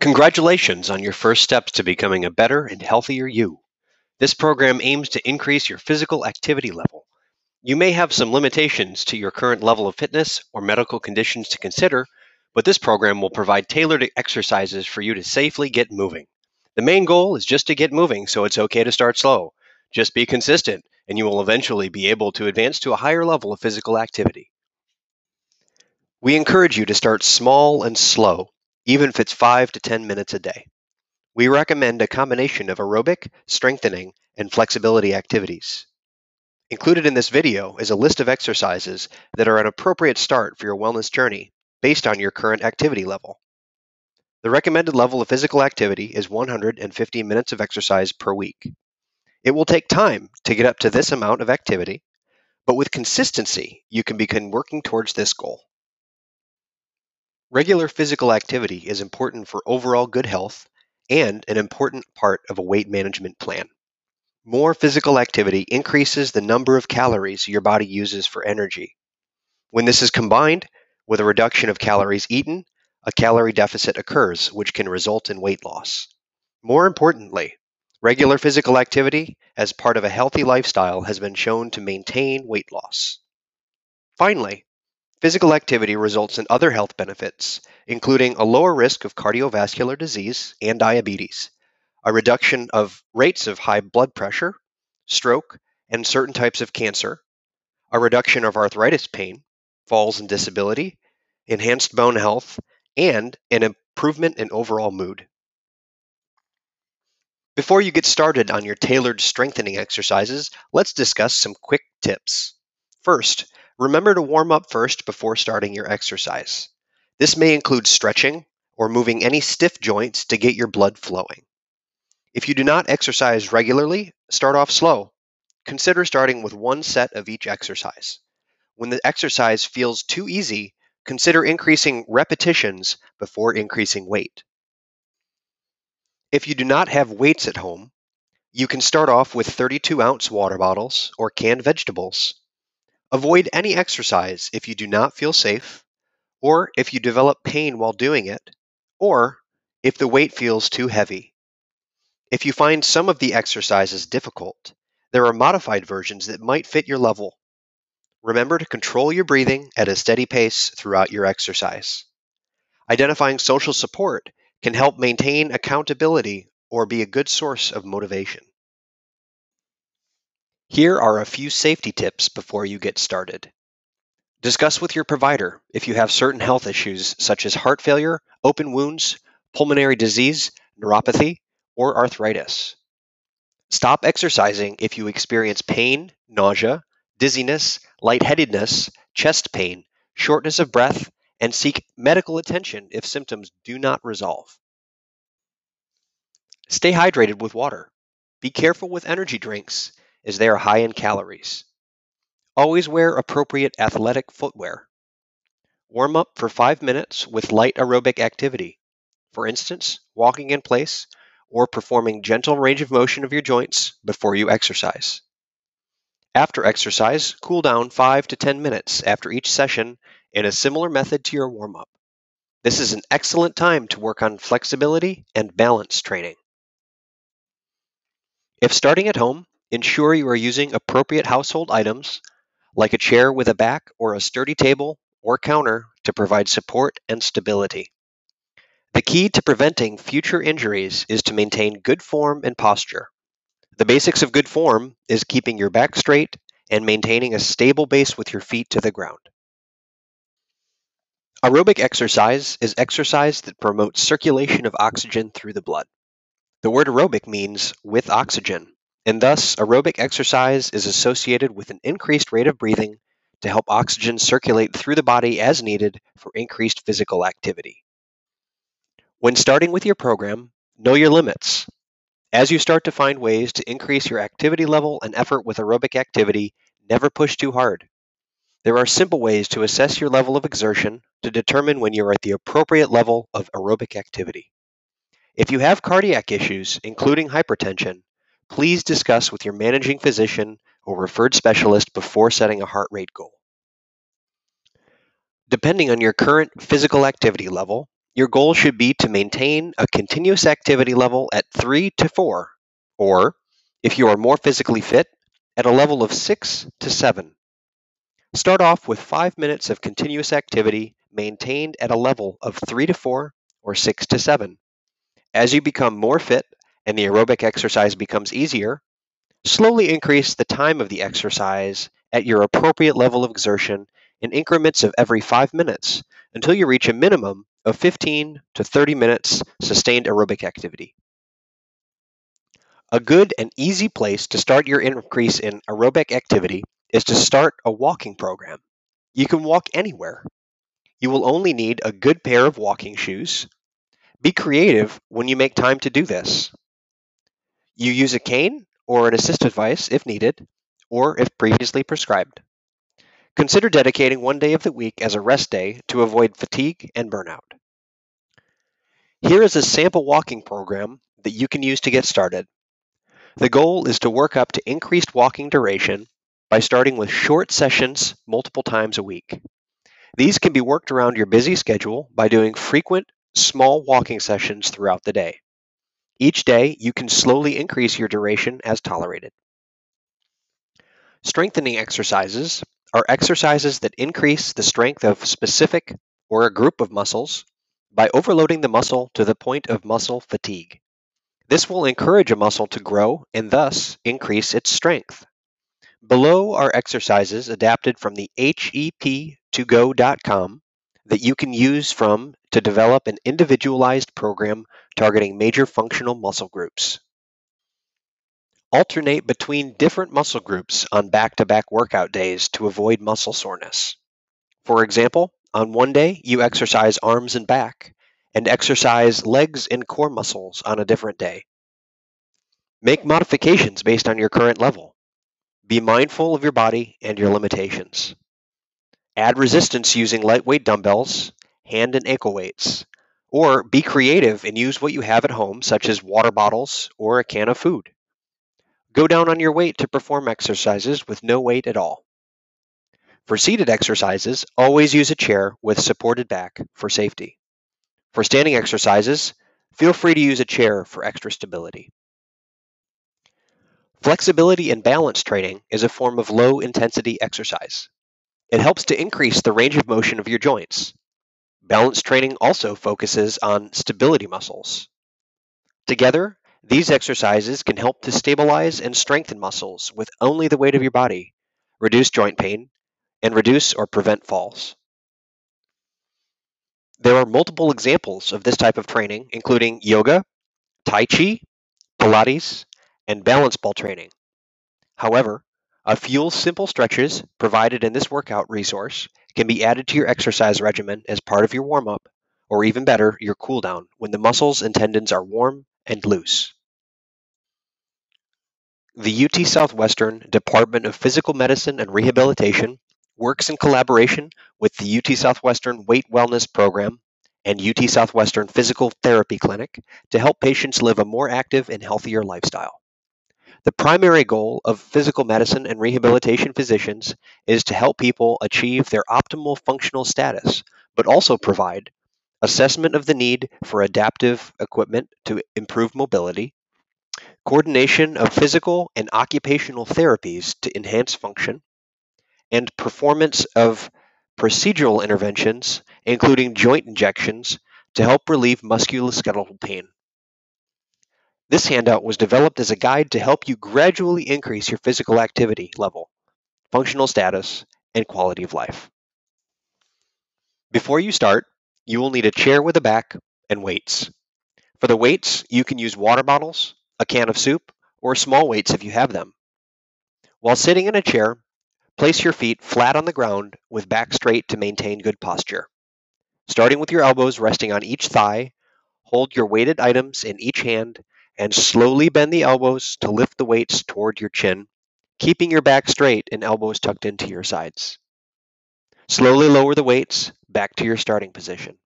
Congratulations on your first steps to becoming a better and healthier you. This program aims to increase your physical activity level. You may have some limitations to your current level of fitness or medical conditions to consider, but this program will provide tailored exercises for you to safely get moving. The main goal is just to get moving, so it's okay to start slow. Just be consistent, and you will eventually be able to advance to a higher level of physical activity. We encourage you to start small and slow even if it's 5 to 10 minutes a day. We recommend a combination of aerobic, strengthening, and flexibility activities. Included in this video is a list of exercises that are an appropriate start for your wellness journey based on your current activity level. The recommended level of physical activity is 150 minutes of exercise per week. It will take time to get up to this amount of activity, but with consistency, you can begin working towards this goal. Regular physical activity is important for overall good health and an important part of a weight management plan. More physical activity increases the number of calories your body uses for energy. When this is combined with a reduction of calories eaten, a calorie deficit occurs, which can result in weight loss. More importantly, regular physical activity as part of a healthy lifestyle has been shown to maintain weight loss. Finally, Physical activity results in other health benefits, including a lower risk of cardiovascular disease and diabetes, a reduction of rates of high blood pressure, stroke, and certain types of cancer, a reduction of arthritis pain, falls and disability, enhanced bone health, and an improvement in overall mood. Before you get started on your tailored strengthening exercises, let's discuss some quick tips. First, Remember to warm up first before starting your exercise. This may include stretching or moving any stiff joints to get your blood flowing. If you do not exercise regularly, start off slow. Consider starting with one set of each exercise. When the exercise feels too easy, consider increasing repetitions before increasing weight. If you do not have weights at home, you can start off with 32 ounce water bottles or canned vegetables. Avoid any exercise if you do not feel safe, or if you develop pain while doing it, or if the weight feels too heavy. If you find some of the exercises difficult, there are modified versions that might fit your level. Remember to control your breathing at a steady pace throughout your exercise. Identifying social support can help maintain accountability or be a good source of motivation. Here are a few safety tips before you get started. Discuss with your provider if you have certain health issues such as heart failure, open wounds, pulmonary disease, neuropathy, or arthritis. Stop exercising if you experience pain, nausea, dizziness, lightheadedness, chest pain, shortness of breath, and seek medical attention if symptoms do not resolve. Stay hydrated with water. Be careful with energy drinks as they are high in calories. Always wear appropriate athletic footwear. Warm up for five minutes with light aerobic activity, for instance, walking in place or performing gentle range of motion of your joints before you exercise. After exercise, cool down 5 to 10 minutes after each session in a similar method to your warm up. This is an excellent time to work on flexibility and balance training. If starting at home, Ensure you are using appropriate household items like a chair with a back or a sturdy table or counter to provide support and stability. The key to preventing future injuries is to maintain good form and posture. The basics of good form is keeping your back straight and maintaining a stable base with your feet to the ground. Aerobic exercise is exercise that promotes circulation of oxygen through the blood. The word aerobic means with oxygen, and thus aerobic exercise is associated with an increased rate of breathing to help oxygen circulate through the body as needed for increased physical activity. When starting with your program, know your limits. As you start to find ways to increase your activity level and effort with aerobic activity, never push too hard. There are simple ways to assess your level of exertion to determine when you are at the appropriate level of aerobic activity. If you have cardiac issues, including hypertension, please discuss with your managing physician or referred specialist before setting a heart rate goal. Depending on your current physical activity level, your goal should be to maintain a continuous activity level at 3 to 4, or, if you are more physically fit, at a level of 6 to 7. Start off with 5 minutes of continuous activity maintained at a level of 3 to 4 or 6 to 7. As you become more fit and the aerobic exercise becomes easier, slowly increase the time of the exercise at your appropriate level of exertion in increments of every 5 minutes until you reach a minimum of 15 to 30 minutes sustained aerobic activity. A good and easy place to start your increase in aerobic activity is to start a walking program. You can walk anywhere. You will only need a good pair of walking shoes. Be creative when you make time to do this. You use a cane or an assistive device if needed, or if previously prescribed. Consider dedicating one day of the week as a rest day to avoid fatigue and burnout. Here is a sample walking program that you can use to get started. The goal is to work up to increased walking duration by starting with short sessions multiple times a week. These can be worked around your busy schedule by doing frequent, small walking sessions throughout the day. Each day, you can slowly increase your duration as tolerated. Strengthening exercises are exercises that increase the strength of specific or a group of muscles by overloading the muscle to the point of muscle fatigue. This will encourage a muscle to grow and thus increase its strength. Below are exercises adapted from the HEP2go.com that you can use from to develop an individualized program targeting major functional muscle groups. Alternate between different muscle groups on back to back workout days to avoid muscle soreness. For example, on one day, you exercise arms and back, and exercise legs and core muscles on a different day. Make modifications based on your current level. Be mindful of your body and your limitations. Add resistance using lightweight dumbbells, hand and ankle weights, or be creative and use what you have at home, such as water bottles or a can of food. Go down on your weight to perform exercises with no weight at all. For seated exercises, always use a chair with supported back for safety. For standing exercises, feel free to use a chair for extra stability. Flexibility and balance training is a form of low intensity exercise. It helps to increase the range of motion of your joints. Balance training also focuses on stability muscles. Together, these exercises can help to stabilize and strengthen muscles with only the weight of your body, reduce joint pain, and reduce or prevent falls. There are multiple examples of this type of training, including yoga, Tai Chi, Pilates, and balance ball training. However, a few simple stretches provided in this workout resource can be added to your exercise regimen as part of your warm up, or even better, your cool down when the muscles and tendons are warm and loose. The UT Southwestern Department of Physical Medicine and Rehabilitation works in collaboration with the UT Southwestern Weight Wellness Program and UT Southwestern Physical Therapy Clinic to help patients live a more active and healthier lifestyle. The primary goal of physical medicine and rehabilitation physicians is to help people achieve their optimal functional status, but also provide assessment of the need for adaptive equipment to improve mobility, coordination of physical and occupational therapies to enhance function, and performance of procedural interventions, including joint injections, to help relieve musculoskeletal pain. This handout was developed as a guide to help you gradually increase your physical activity level, functional status, and quality of life. Before you start, you will need a chair with a back and weights. For the weights, you can use water bottles, a can of soup, or small weights if you have them. While sitting in a chair, place your feet flat on the ground with back straight to maintain good posture. Starting with your elbows resting on each thigh, hold your weighted items in each hand and slowly bend the elbows to lift the weights toward your chin, keeping your back straight and elbows tucked into your sides. Slowly lower the weights back to your starting position.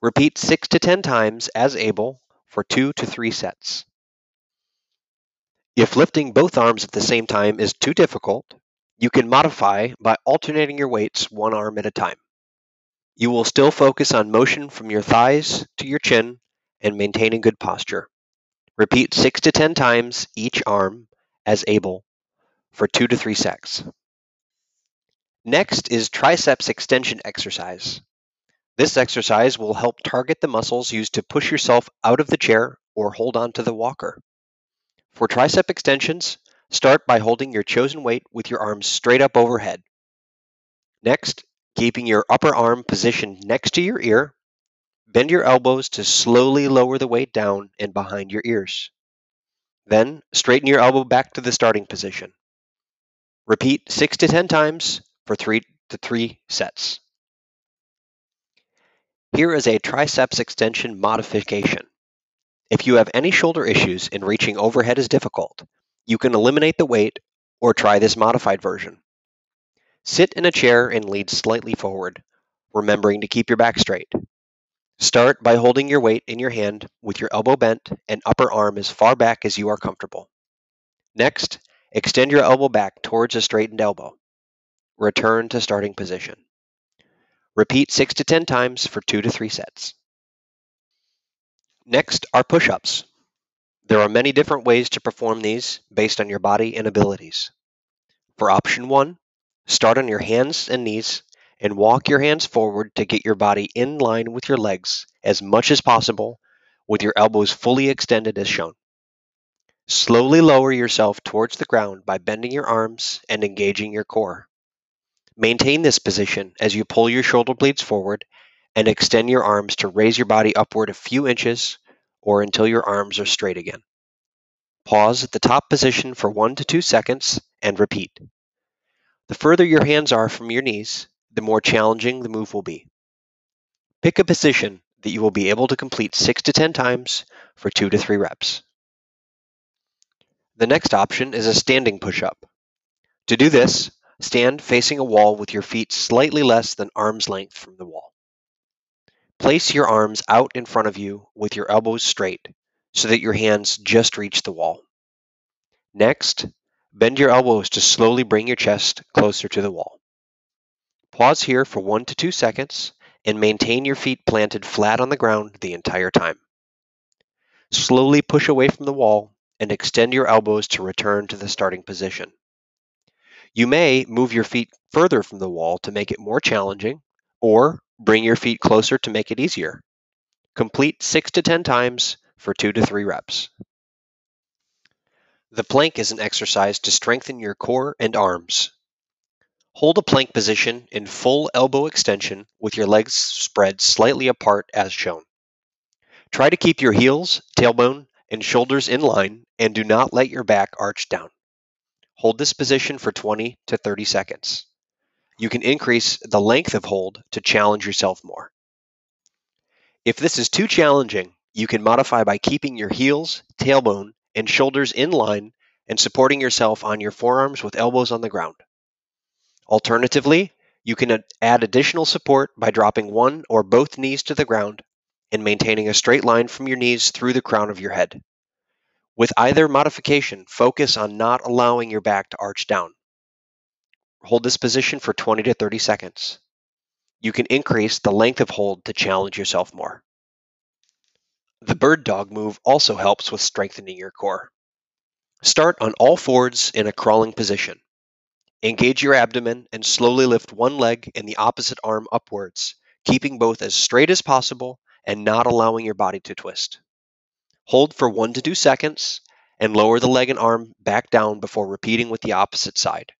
Repeat 6 to 10 times as able for 2 to 3 sets. If lifting both arms at the same time is too difficult, you can modify by alternating your weights one arm at a time. You will still focus on motion from your thighs to your chin and maintain a good posture. Repeat 6 to 10 times each arm as able for 2 to 3 sets. Next is triceps extension exercise. This exercise will help target the muscles used to push yourself out of the chair or hold on to the walker. For tricep extensions, start by holding your chosen weight with your arms straight up overhead. Next, keeping your upper arm positioned next to your ear, bend your elbows to slowly lower the weight down and behind your ears. Then, straighten your elbow back to the starting position. Repeat 6 to 10 times for 3 to 3 sets. Here is a triceps extension modification. If you have any shoulder issues and reaching overhead is difficult, you can eliminate the weight or try this modified version. Sit in a chair and lean slightly forward, remembering to keep your back straight. Start by holding your weight in your hand with your elbow bent and upper arm as far back as you are comfortable. Next, extend your elbow back towards a straightened elbow. Return to starting position. Repeat 6 to 10 times for 2 to 3 sets. Next are push-ups. There are many different ways to perform these based on your body and abilities. For option 1, start on your hands and knees and walk your hands forward to get your body in line with your legs as much as possible with your elbows fully extended as shown. Slowly lower yourself towards the ground by bending your arms and engaging your core. Maintain this position as you pull your shoulder blades forward and extend your arms to raise your body upward a few inches or until your arms are straight again. Pause at the top position for one to two seconds and repeat. The further your hands are from your knees, the more challenging the move will be. Pick a position that you will be able to complete 6 to 10 times for 2 to 3 reps. The next option is a standing push-up. To do this, Stand facing a wall with your feet slightly less than arm's length from the wall. Place your arms out in front of you with your elbows straight so that your hands just reach the wall. Next, bend your elbows to slowly bring your chest closer to the wall. Pause here for one to two seconds and maintain your feet planted flat on the ground the entire time. Slowly push away from the wall and extend your elbows to return to the starting position. You may move your feet further from the wall to make it more challenging, or bring your feet closer to make it easier. Complete 6 to 10 times for 2 to 3 reps. The plank is an exercise to strengthen your core and arms. Hold a plank position in full elbow extension with your legs spread slightly apart as shown. Try to keep your heels, tailbone, and shoulders in line and do not let your back arch down. Hold this position for 20 to 30 seconds. You can increase the length of hold to challenge yourself more. If this is too challenging, you can modify by keeping your heels, tailbone, and shoulders in line and supporting yourself on your forearms with elbows on the ground. Alternatively, you can add additional support by dropping one or both knees to the ground and maintaining a straight line from your knees through the crown of your head. With either modification, focus on not allowing your back to arch down. Hold this position for 20 to 30 seconds. You can increase the length of hold to challenge yourself more. The bird dog move also helps with strengthening your core. Start on all fours in a crawling position. Engage your abdomen and slowly lift one leg and the opposite arm upwards, keeping both as straight as possible and not allowing your body to twist. Hold for one to two seconds and lower the leg and arm back down before repeating with the opposite side.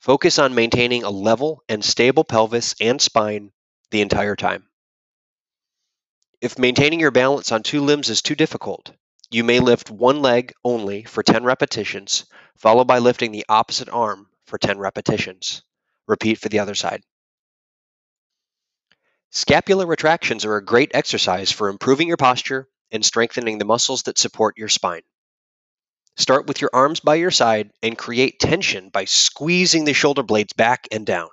Focus on maintaining a level and stable pelvis and spine the entire time. If maintaining your balance on two limbs is too difficult, you may lift one leg only for 10 repetitions, followed by lifting the opposite arm for 10 repetitions. Repeat for the other side. Scapular retractions are a great exercise for improving your posture and strengthening the muscles that support your spine. Start with your arms by your side and create tension by squeezing the shoulder blades back and down.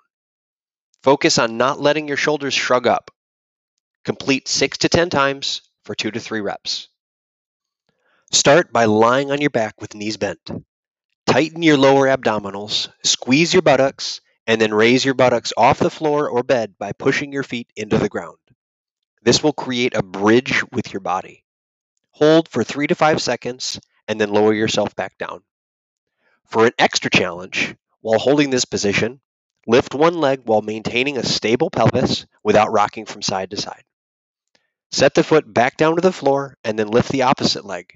Focus on not letting your shoulders shrug up. Complete 6 to 10 times for 2 to 3 reps. Start by lying on your back with knees bent. Tighten your lower abdominals, squeeze your buttocks, and then raise your buttocks off the floor or bed by pushing your feet into the ground. This will create a bridge with your body. Hold for three to five seconds and then lower yourself back down. For an extra challenge, while holding this position, lift one leg while maintaining a stable pelvis without rocking from side to side. Set the foot back down to the floor and then lift the opposite leg.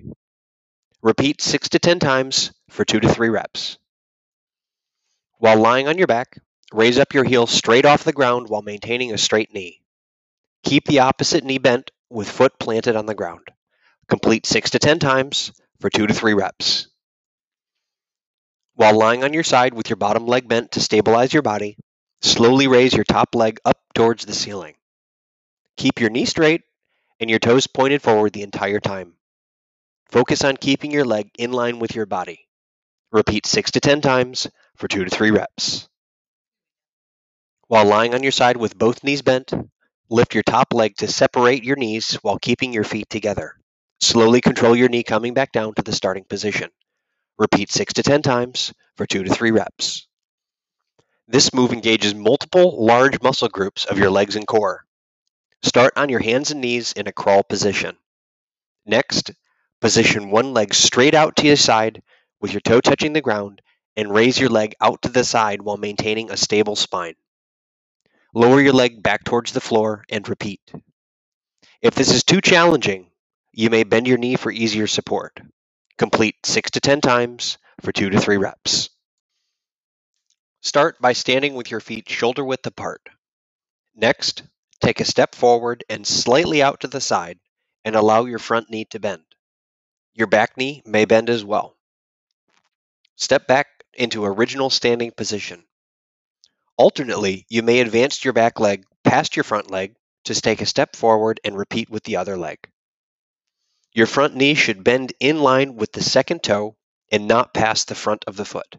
Repeat 6 to 10 times for 2 to 3 reps. While lying on your back, raise up your heel straight off the ground while maintaining a straight knee. Keep the opposite knee bent with foot planted on the ground. Complete 6 to 10 times for 2 to 3 reps. While lying on your side with your bottom leg bent to stabilize your body, slowly raise your top leg up towards the ceiling. Keep your knee straight and your toes pointed forward the entire time. Focus on keeping your leg in line with your body. Repeat 6 to 10 times for 2 to 3 reps. While lying on your side with both knees bent, lift your top leg to separate your knees while keeping your feet together. Slowly control your knee coming back down to the starting position. Repeat 6 to 10 times for 2 to 3 reps. This move engages multiple large muscle groups of your legs and core. Start on your hands and knees in a crawl position. Next, position one leg straight out to your side with your toe touching the ground and raise your leg out to the side while maintaining a stable spine. Lower your leg back towards the floor and repeat. If this is too challenging, you may bend your knee for easier support. Complete 6 to 10 times for 2 to 3 reps. Start by standing with your feet shoulder width apart. Next, take a step forward and slightly out to the side and allow your front knee to bend. Your back knee may bend as well. Step back into original standing position. Alternately, you may advance your back leg past your front leg to take a step forward and repeat with the other leg. Your front knee should bend in line with the second toe and not past the front of the foot.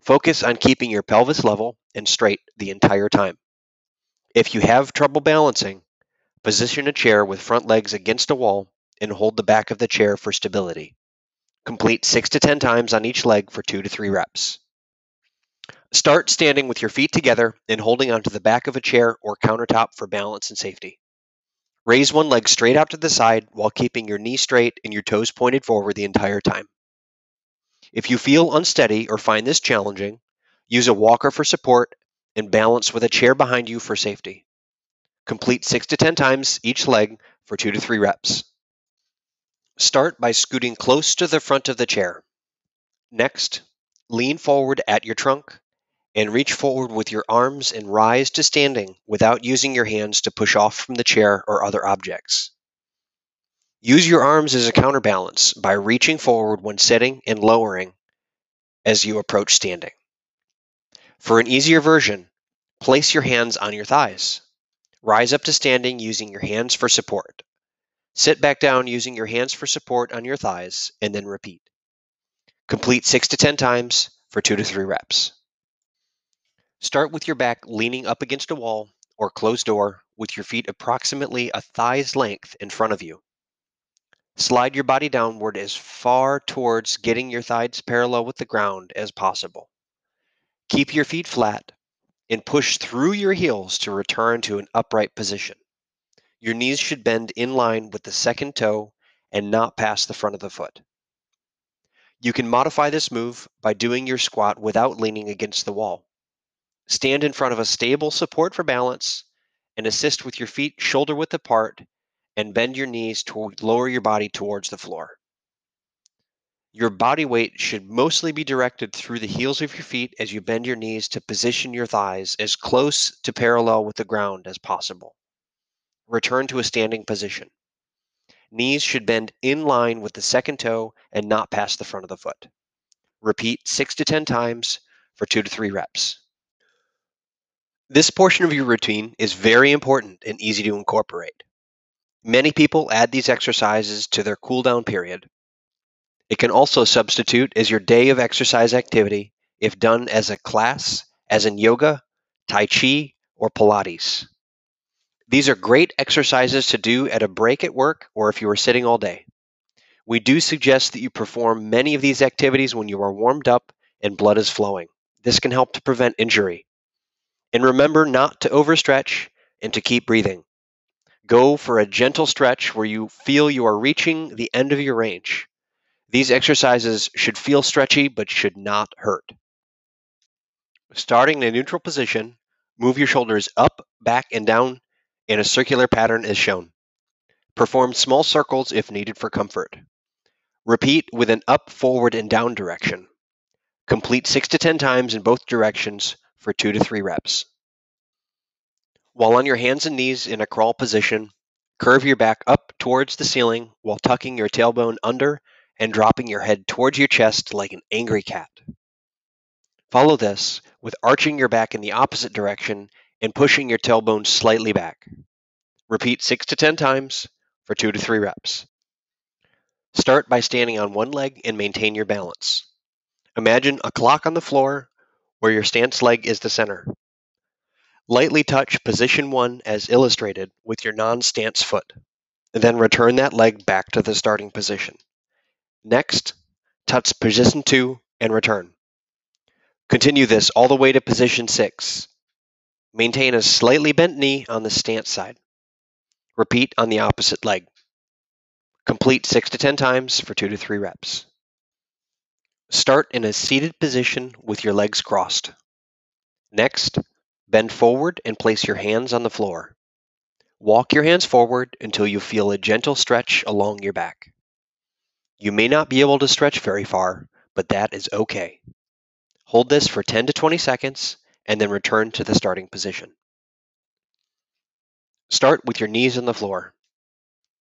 Focus on keeping your pelvis level and straight the entire time. If you have trouble balancing, position a chair with front legs against a wall and hold the back of the chair for stability. Complete 6 to 10 times on each leg for 2 to 3 reps. Start standing with your feet together and holding onto the back of a chair or countertop for balance and safety. Raise one leg straight out to the side while keeping your knee straight and your toes pointed forward the entire time. If you feel unsteady or find this challenging, use a walker for support and balance with a chair behind you for safety. Complete 6 to 10 times each leg for 2 to 3 reps. Start by scooting close to the front of the chair. Next, lean forward at your trunk and reach forward with your arms and rise to standing without using your hands to push off from the chair or other objects. Use your arms as a counterbalance by reaching forward when sitting and lowering as you approach standing. For an easier version, place your hands on your thighs. Rise up to standing using your hands for support. Sit back down using your hands for support on your thighs and then repeat. Complete 6 to 10 times for 2 to 3 reps. Start with your back leaning up against a wall or closed door with your feet approximately a thigh's length in front of you. Slide your body downward as far towards getting your thighs parallel with the ground as possible. Keep your feet flat and push through your heels to return to an upright position. Your knees should bend in line with the second toe and not past the front of the foot. You can modify this move by doing your squat without leaning against the wall. Stand in front of a stable support for balance and assist with your feet shoulder width apart and bend your knees to lower your body towards the floor. Your body weight should mostly be directed through the heels of your feet as you bend your knees to position your thighs as close to parallel with the ground as possible. Return to a standing position. Knees should bend in line with the second toe and not past the front of the foot. Repeat 6 to 10 times for 2 to 3 reps. This portion of your routine is very important and easy to incorporate. Many people add these exercises to their cool down period. It can also substitute as your day of exercise activity if done as a class, as in yoga, Tai Chi, or Pilates. These are great exercises to do at a break at work or if you are sitting all day. We do suggest that you perform many of these activities when you are warmed up and blood is flowing. This can help to prevent injury And remember not to overstretch and to keep breathing. Go for a gentle stretch where you feel you are reaching the end of your range. These exercises should feel stretchy but should not hurt. Starting in a neutral position, move your shoulders up, back, and down in a circular pattern as shown. Perform small circles if needed for comfort. Repeat with an up, forward, and down direction. Complete 6 to 10 times in both directions for 2 to 3 reps. While on your hands and knees in a crawl position, curve your back up towards the ceiling while tucking your tailbone under and dropping your head towards your chest like an angry cat. Follow this with arching your back in the opposite direction and pushing your tailbone slightly back. Repeat 6 to 10 times for 2 to 3 reps. Start by standing on one leg and maintain your balance. Imagine a clock on the floor where your stance leg is the center. Lightly touch position 1 as illustrated with your non-stance foot. Then return that leg back to the starting position. Next, touch position 2 and return. Continue this all the way to position 6. Maintain a slightly bent knee on the stance side. Repeat on the opposite leg. Complete 6 to 10 times for 2 to 3 reps. Start in a seated position with your legs crossed. Next, bend forward and place your hands on the floor. Walk your hands forward until you feel a gentle stretch along your back. You may not be able to stretch very far, but that is okay. Hold this for 10 to 20 seconds and then return to the starting position. Start with your knees on the floor.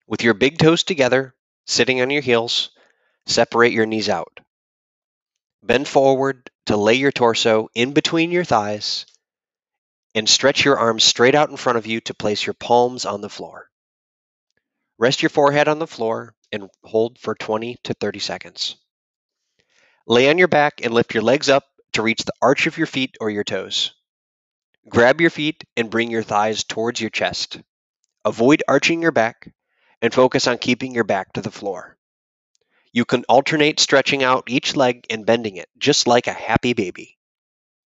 With your big toes together, sitting on your heels, separate your knees out. Bend forward to lay your torso in between your thighs and stretch your arms straight out in front of you to place your palms on the floor. Rest your forehead on the floor and hold for 20 to 30 seconds. Lay on your back and lift your legs up to reach the arch of your feet or your toes. Grab your feet and bring your thighs towards your chest. Avoid arching your back and focus on keeping your back to the floor. You can alternate stretching out each leg and bending it, just like a happy baby.